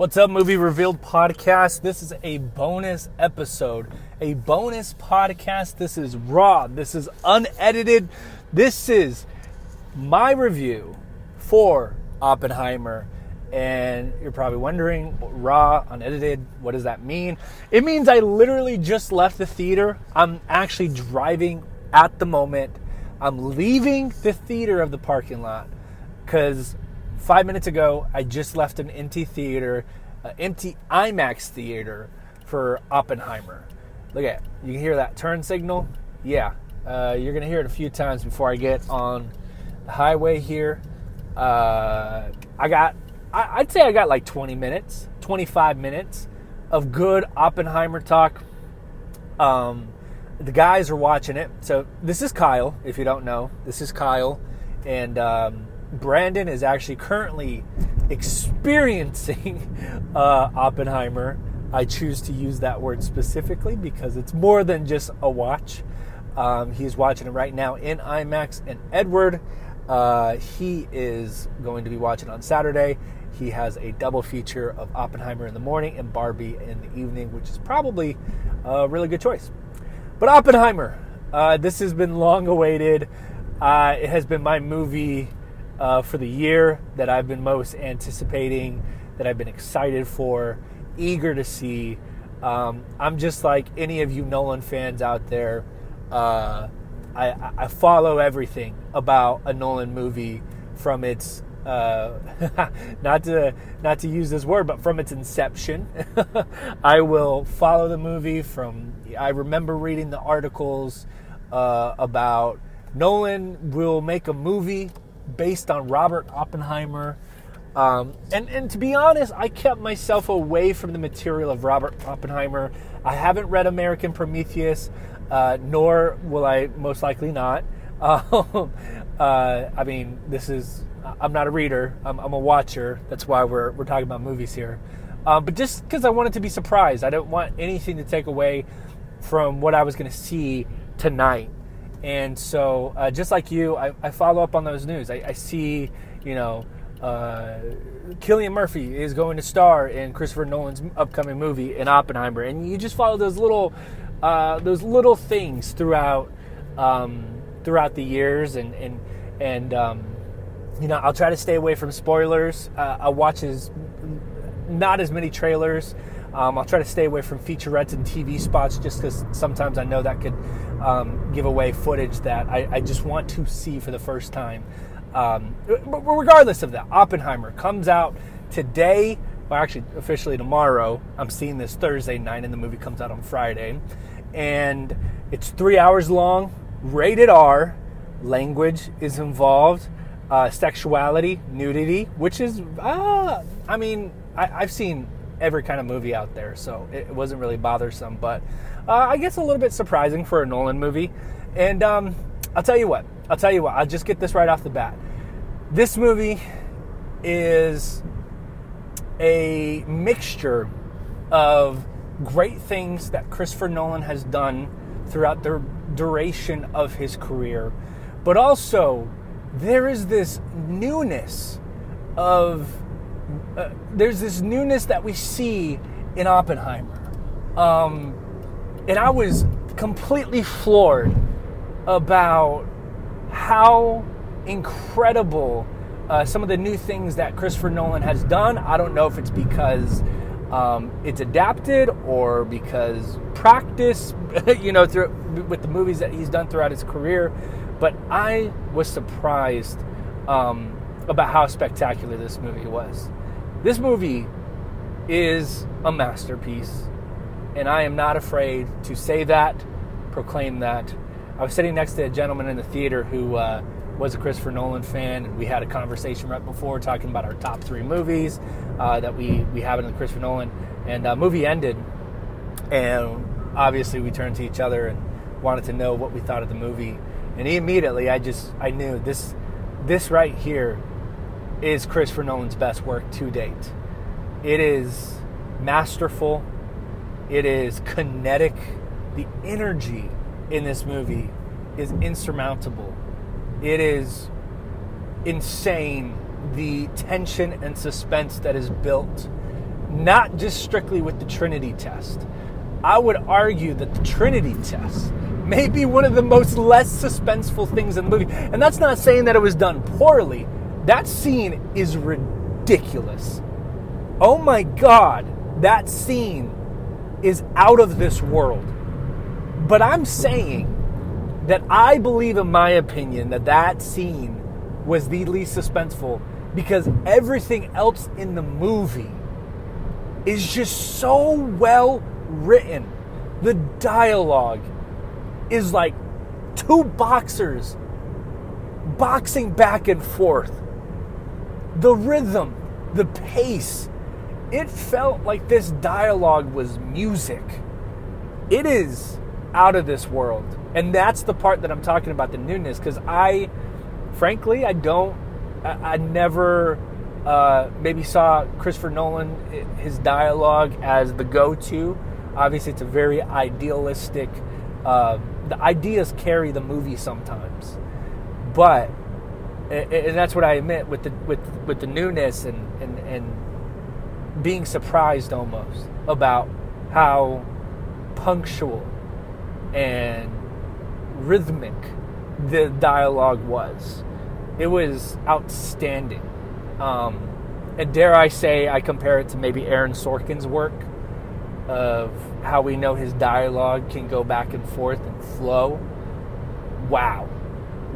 What's up, Movie Revealed podcast? This is a bonus episode, a bonus podcast. This is raw, this is unedited. This is my review for Oppenheimer. And you're probably wondering, raw, unedited, what does that mean? It means I literally just left the theater. I'm actually driving at the moment. I'm leaving the theater of the parking lot because five minutes ago, I just left an empty theater, an empty IMAX theater for Oppenheimer. Look at it. You can hear that turn signal? Yeah. Uh, you're going to hear it a few times before I get on the highway here. Uh, I got, I, I'd say I got like 20 minutes, 25 minutes of good Oppenheimer talk. Um, the guys are watching it. So this is Kyle, if you don't know. This is Kyle. And um, Brandon is actually currently experiencing uh, Oppenheimer. I choose to use that word specifically because it's more than just a watch. Um, he's watching it right now in IMAX. And Edward, uh, he is going to be watching on Saturday. He has a double feature of Oppenheimer in the morning and Barbie in the evening, which is probably a really good choice. But Oppenheimer, uh, this has been long awaited. Uh, it has been my movie uh, for the year that I've been most anticipating, that I've been excited for, eager to see. Um, I'm just like any of you Nolan fans out there. Uh, I, I, follow everything about a Nolan movie from its uh, not to not to use this word, but from its inception. I will follow the movie from. I remember reading the articles uh, about Nolan will make a movie based on Robert Oppenheimer. Um, and, and to be honest, I kept myself away from the material of Robert Oppenheimer. I haven't read American Prometheus, uh, nor will I most likely not. Um, uh, I mean, this is, I'm not a reader, I'm, I'm, a watcher. That's why we're, we're talking about movies here. Um, but just because I wanted to be surprised, I don't want anything to take away from what I was going to see tonight. And so, uh, just like you, I, I, follow up on those news. I, I see, you know, uh, Cillian Murphy is going to star in Christopher Nolan's upcoming movie in Oppenheimer, and you just follow those little, uh, those little things throughout, um, throughout the years, and and and um, you know, I'll try to stay away from spoilers. Uh, I watch as not as many trailers. Um, I'll try to stay away from featurettes and TV spots just because sometimes I know that could um, give away footage that I, I, just want to see for the first time. Um, but regardless of that, Oppenheimer comes out today, well, actually, officially tomorrow. I'm seeing this Thursday night, and the movie comes out on Friday. And it's three hours long, rated R. Language is involved, uh, sexuality, nudity, which is, uh, I mean, I, I've seen every kind of movie out there, so it wasn't really bothersome. But uh, I guess a little bit surprising for a Nolan movie. And um, I'll tell you what, I'll tell you what, I'll just get this right off the bat. This movie is a mixture of great things that Christopher Nolan has done throughout the duration of his career, but also there is this newness of uh, there's this newness that we see in Oppenheimer. Um, and I was completely floored about how incredible uh, some of the new things that Christopher Nolan has done. I don't know if it's because um, it's adapted or because practice, you know, through, with the movies that he's done throughout his career. But I was surprised um, about how spectacular this movie was. This movie is a masterpiece, and I am not afraid to say that, proclaim that. I was sitting next to a gentleman in the theater who uh, was a Christopher Nolan fan, and we had a conversation right before talking about our top three movies uh, that we, we have in the Christopher Nolan. And uh, movie ended, and obviously we turned to each other and wanted to know what we thought of the movie. And immediately, I just I knew this this right here is Christopher Nolan's best work to date. It is masterful, it is kinetic. The energy in this movie is insurmountable. It is insane the tension and suspense that is built not just strictly with the Trinity test. I would argue that the Trinity test may be one of the most less suspenseful things in the movie. And that's not saying that it was done poorly. That scene is ridiculous. Oh my god, that scene is out of this world. But I'm saying that I believe, in my opinion, that that scene was the least suspenseful because everything else in the movie is just so well written. The dialogue is like two boxers boxing back and forth. The rhythm, the pace, it felt like this dialogue was music. It is out of this world. And that's the part that I'm talking about the newness because I, frankly, I don't, I, I never uh, maybe saw Christopher Nolan, his dialogue as the go to. Obviously, it's a very idealistic, uh, the ideas carry the movie sometimes. But, and that's what I admit with the, with, with the newness and, and, and being surprised almost about how punctual and rhythmic the dialogue was. It was outstanding. Um, and dare I say, I compare it to maybe Aaron Sorkin's work of how we know his dialogue can go back and forth and flow. Wow.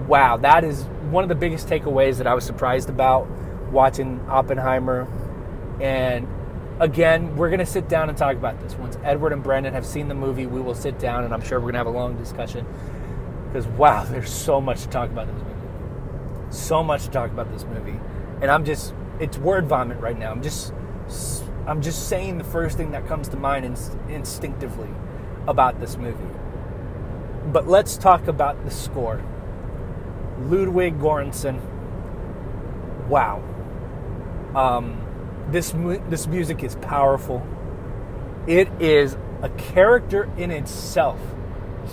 Wow. That is one of the biggest takeaways that I was surprised about watching Oppenheimer. And again, we're going to sit down and talk about this. Once Edward and Brandon have seen the movie, we will sit down and I'm sure we're going to have a long discussion. Because, wow, there's so much to talk about this movie. So much to talk about this movie and I'm just it's word vomit right now. I'm just I'm just saying the first thing that comes to mind instinctively about this movie. But let's talk about the score. Ludwig Göransson. Wow. Um, this this music is powerful. It is a character in itself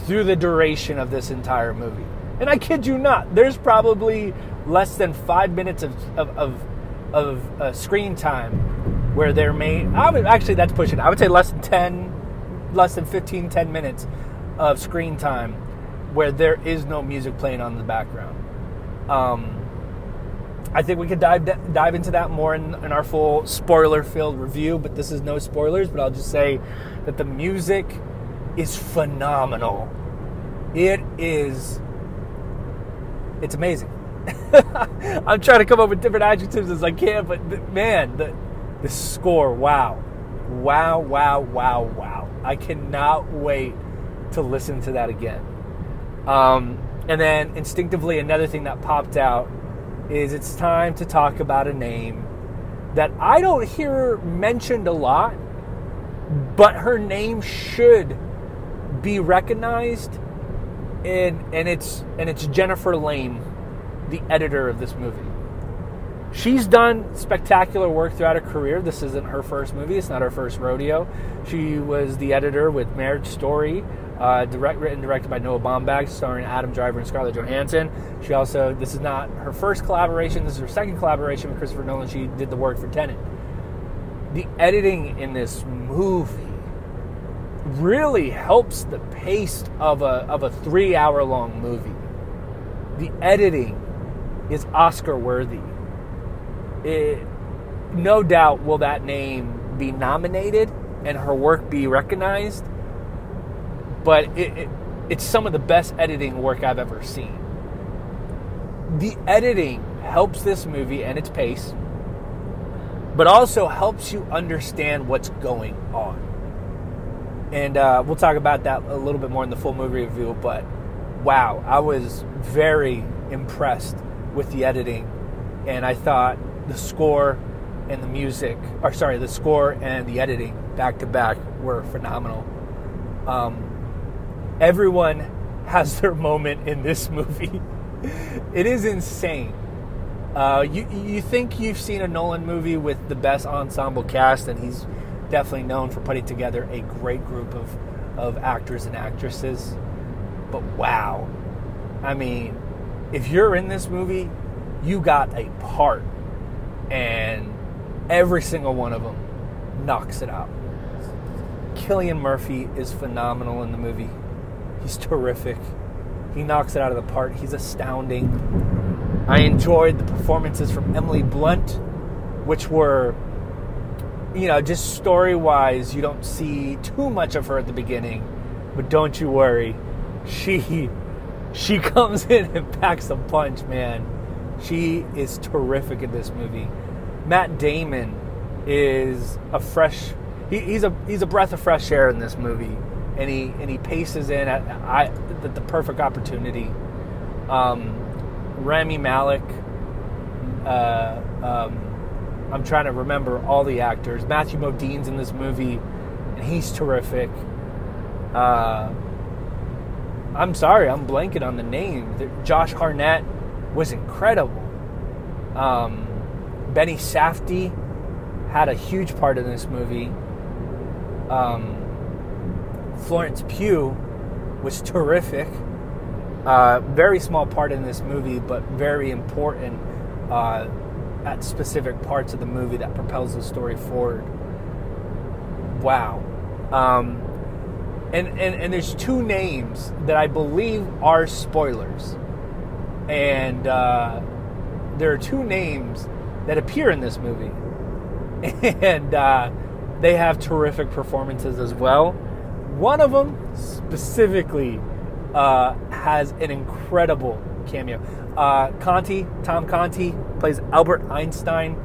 through the duration of this entire movie. And I kid you not, there's probably less than five minutes of of, of, of uh, screen time where they're made. I would actually that's pushing. I would say less than ten, less than 15, 10 minutes of screen time where there is no music playing on the background. Um, I think we could dive dive into that more in, in our full spoiler filled review, but this is no spoilers. But I'll just say that the music is phenomenal. It is. It's amazing. I'm trying to come up with different adjectives as I can, but man, the the score, wow. Wow, wow, wow, wow. I cannot wait to listen to that again. Um, and then instinctively, another thing that popped out is it's time to talk about a name that I don't hear mentioned a lot, but her name should be recognized, and and it's and it's Jennifer Lame the editor of this movie. She's done spectacular work throughout her career. This isn't her first movie. It's not her first rodeo. She was the editor with Marriage Story, uh, direct written directed by Noah Baumbach, starring Adam Driver and Scarlett Johansson. She also this is not her first collaboration. This is her second collaboration with Christopher Nolan. She did the work for Tenet. The editing in this movie really helps the pace of a of a three hour long movie. The editing is Oscar worthy. It, no doubt will that name be nominated and her work be recognized, but it, it, it's some of the best editing work I've ever seen. The editing helps this movie and its pace, but also helps you understand what's going on. And uh, we'll talk about that a little bit more in the full movie review, but wow, I was very impressed with the editing, and I thought the score and the music, or sorry, the score and the editing back to back were phenomenal. Um, everyone has their moment in this movie. it is insane. Uh, you you think you've seen a Nolan movie with the best ensemble cast, and he's definitely known for putting together a great group of of actors and actresses. But wow, I mean, if you're in this movie, you got a part. And every single one of them knocks it out. Cillian Murphy is phenomenal in the movie. He's terrific. He knocks it out of the park. He's astounding. I enjoyed the performances from Emily Blunt, which were, you know, just story wise, you don't see too much of her at the beginning, but don't you worry, she she comes in and packs a punch, man. She is terrific in this movie. Matt Damon is a fresh. He, he's a he's a breath of fresh air in this movie, and he and he paces in at, at the perfect opportunity. Um, Rami Malek. Uh, um, I'm trying to remember all the actors. Matthew Modine's in this movie, and he's terrific. Uh, I'm sorry, I'm blanking on the name. Josh Hartnett was incredible. Um, Benny Safdie had a huge part in this movie. Um, Florence Pugh was terrific. Uh, very small part in this movie, but very important uh, at specific parts of the movie that propels the story forward. Wow. Um, and, and, and there's two names that I believe are spoilers. And uh, there are two names that appear in this movie. And uh, they have terrific performances as well. One of them specifically uh, has an incredible cameo. Uh, Conti, Tom Conti, plays Albert Einstein,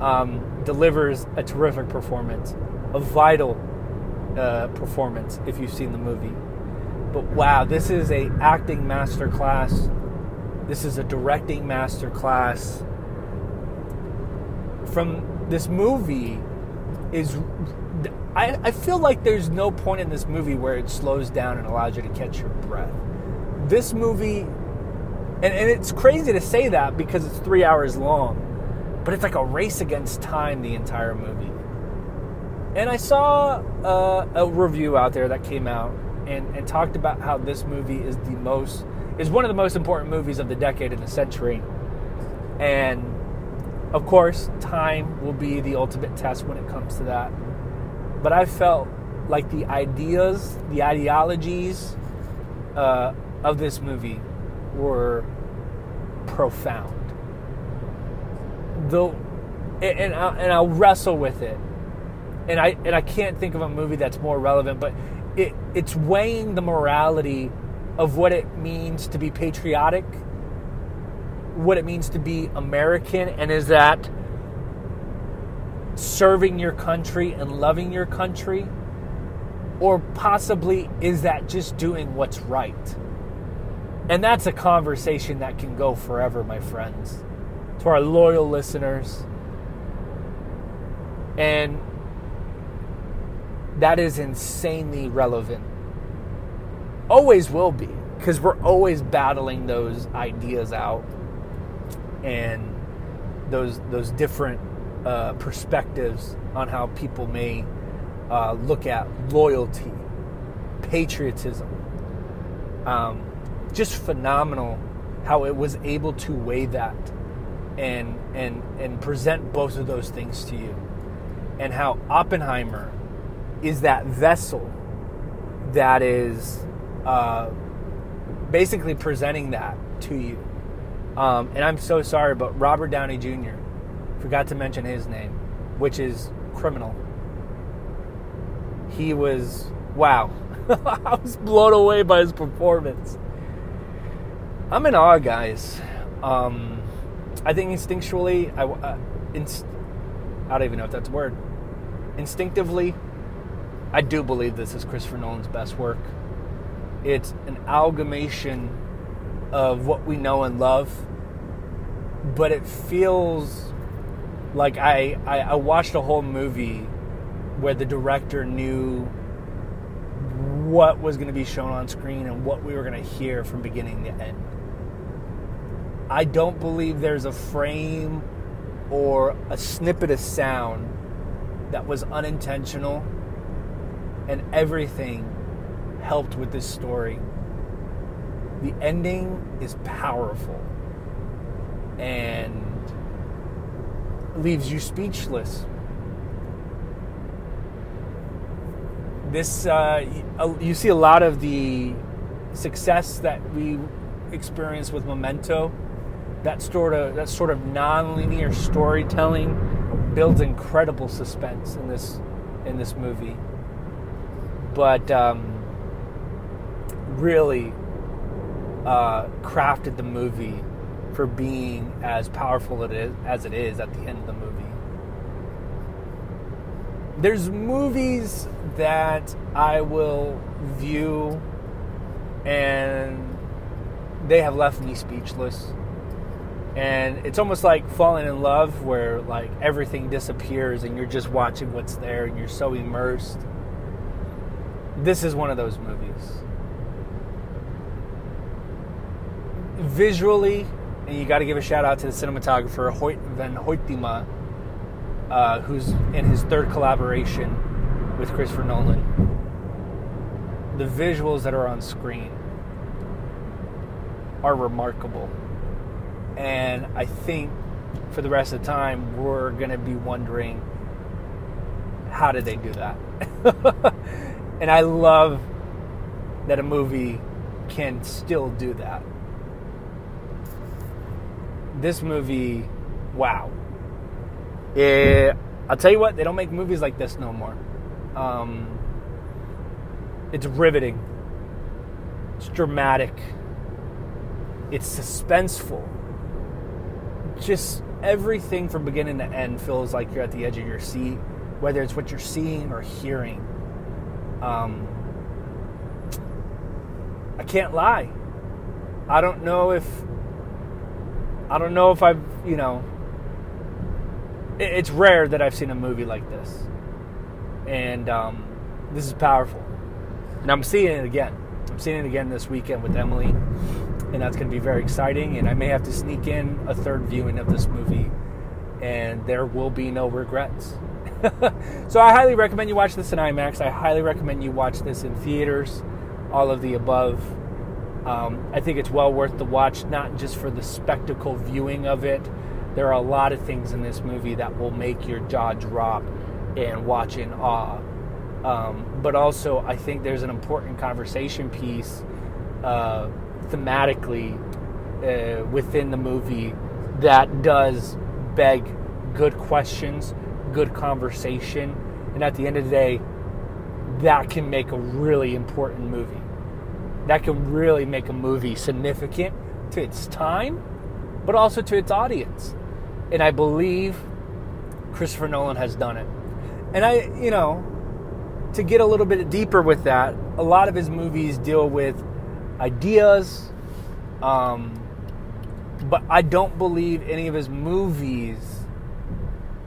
um, delivers a terrific performance, a vital uh, performance if you've seen the movie. But wow, this is a acting masterclass. This is a directing masterclass. From this movie is I, I feel like there's no point in this movie where it slows down and allows you to catch your breath. This movie and, and it's crazy to say that because it's three hours long, but it's like a race against time the entire movie. And I saw uh, a review out there that came out and, and talked about how this movie is the most is one of the most important movies of the decade and the century. And of course, time will be the ultimate test when it comes to that. But I felt like the ideas, the ideologies uh, of this movie were profound. Though, and, I, and I'll wrestle with it and I and I can't think of a movie that's more relevant, but it it's weighing the morality of what it means to be patriotic, what it means to be American, and is that serving your country and loving your country? Or possibly is that just doing what's right? And that's a conversation that can go forever, my friends. To our loyal listeners. And that is insanely relevant. Always will be, because we're always battling those ideas out and those those different uh, perspectives on how people may uh, look at loyalty, patriotism. Um, just phenomenal how it was able to weigh that and and and present both of those things to you, and how Oppenheimer is that vessel that is uh, basically presenting that to you. Um, and I'm so sorry, but Robert Downey Jr. forgot to mention his name, which is criminal. He was wow. I was blown away by his performance. I'm in awe, guys. Um, I think instinctually, I, uh, inst- I don't even know if that's a word. Instinctively, I do believe this is Christopher Nolan's best work. It's an amalgamation of what we know and love, but it feels like I, I, I watched a whole movie where the director knew what was going to be shown on screen and what we were going to hear from beginning to end. I don't believe there's a frame or a snippet of sound that was unintentional and everything helped with this story. The ending is powerful and leaves you speechless. this uh, you see a lot of the success that we experienced with Memento. That sort of that sort of non-linear storytelling builds incredible suspense in this in this movie. But um, really uh, crafted the movie for being as powerful it is, as it is at the end of the movie. There's movies that I will view and they have left me speechless. And it's almost like falling in love where like everything disappears and you're just watching what's there and you're so immersed. This is one of those movies. Visually, and you got to give a shout out to the cinematographer Hoyt van Hoytema, uh, who's in his third collaboration with Christopher Nolan. The visuals that are on screen are remarkable. And I think for the rest of the time, we're going to be wondering how did they do that? and I love that a movie can still do that. This movie, wow. It, I'll tell you what, they don't make movies like this no more. Um, it's riveting, it's dramatic it's suspenseful. Just everything from beginning to end feels like you're at the edge of your seat, whether it's what you're seeing or hearing. Um, I can't lie. I don't know if I don't know if I've you know. It's rare that I've seen a movie like this, and um, this is powerful. And I'm seeing it again. I'm seeing it again this weekend with Emily and that's going to be very exciting. And I may have to sneak in a third viewing of this movie, and there will be no regrets. so I highly recommend you watch this in IMAX. I highly recommend you watch this in theaters, all of the above. Um, I think it's well worth the watch, not just for the spectacle viewing of it. There are a lot of things in this movie that will make your jaw drop and watch in awe. Um, but also, I think there's an important conversation piece uh, thematically uh, within the movie that does beg good questions, good conversation, and at the end of the day, that can make a really important movie. That can really make a movie significant to its time, but also to its audience. And I believe Christopher Nolan has done it. And I, you know, to get a little bit deeper with that, a lot of his movies deal with ideas. Um, but I don't believe any of his movies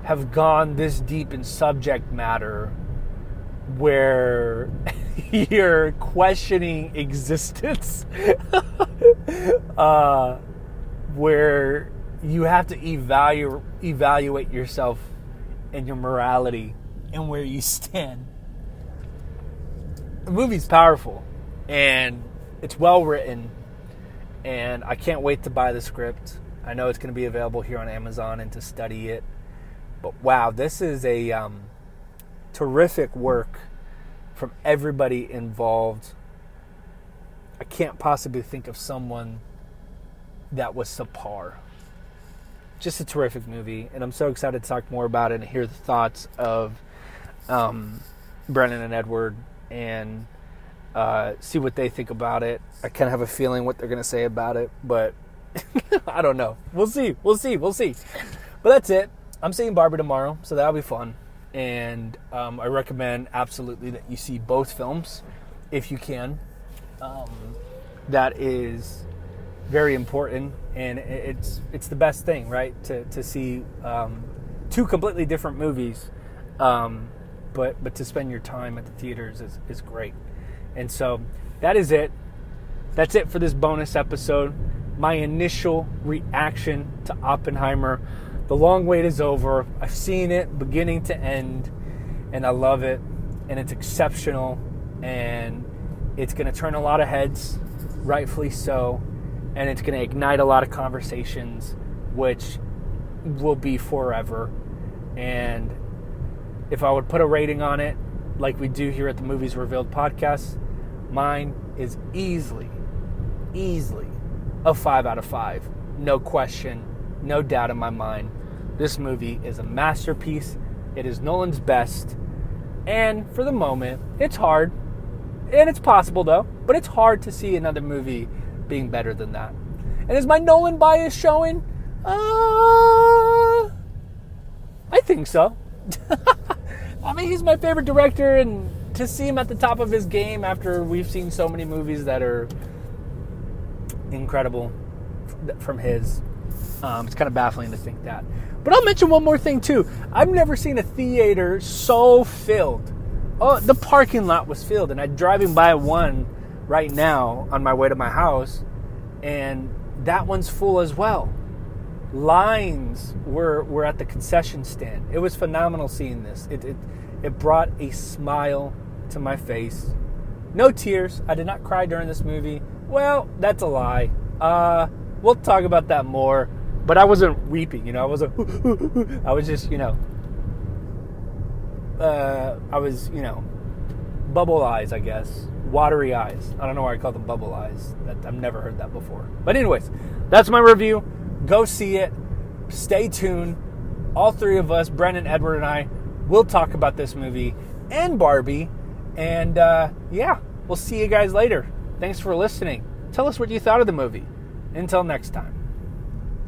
have gone this deep in subject matter where you're questioning existence, uh, where you have to evaluate evaluate yourself and your morality and where you stand. The movie's powerful, and it's well written, and I can't wait to buy the script. I know it's going to be available here on Amazon and to study it. But wow, this is a um, terrific work from everybody involved. I can't possibly think of someone that was subpar. Just a terrific movie, and I'm so excited to talk more about it and hear the thoughts of um, Brennan and Edward and uh, see what they think about it. I kind of have a feeling what they're going to say about it, but I don't know. We'll see. We'll see. We'll see. But that's it. I'm seeing Barbie tomorrow, so that'll be fun. And um, I recommend absolutely that you see both films if you can. Um, that is very important, and it's it's the best thing, right? To to see um, two completely different movies, um, but but to spend your time at the theaters is, is great. And so that is it. That's it for this bonus episode. My initial reaction to Oppenheimer. The long wait is over. I've seen it beginning to end, and I love it. And it's exceptional. And it's going to turn a lot of heads, rightfully so. And it's going to ignite a lot of conversations, which will be forever. And if I would put a rating on it, like we do here at the Movies Revealed podcast, mine is easily, easily a five out of five. No question, no doubt in my mind. This movie is a masterpiece. It is Nolan's best. And for the moment, it's hard. And it's possible though, but it's hard to see another movie being better than that. And is my Nolan bias showing? Uh, I think so. I mean, he's my favorite director, and to see him at the top of his game after we've seen so many movies that are incredible from his, um, it's kind of baffling to think that. But I'll mention one more thing too. I've never seen a theater so filled. Oh, the parking lot was filled, and I'm driving by one right now on my way to my house, and that one's full as well. Lines were were at the concession stand. It was phenomenal seeing this. It it, it brought a smile to my face. No tears. I did not cry during this movie. Well, that's a lie. Uh, we'll talk about that more but I wasn't weeping, you know. I wasn't. I was just, you know. Uh, I was, you know, bubble eyes, I guess, watery eyes. I don't know why I call them bubble eyes. That, I've never heard that before. But anyways, that's my review. Go see it. Stay tuned. All three of us, Brendan, Edward, and I, will talk about this movie and Barbie. And uh, yeah, we'll see you guys later. Thanks for listening. Tell us what you thought of the movie. Until next time.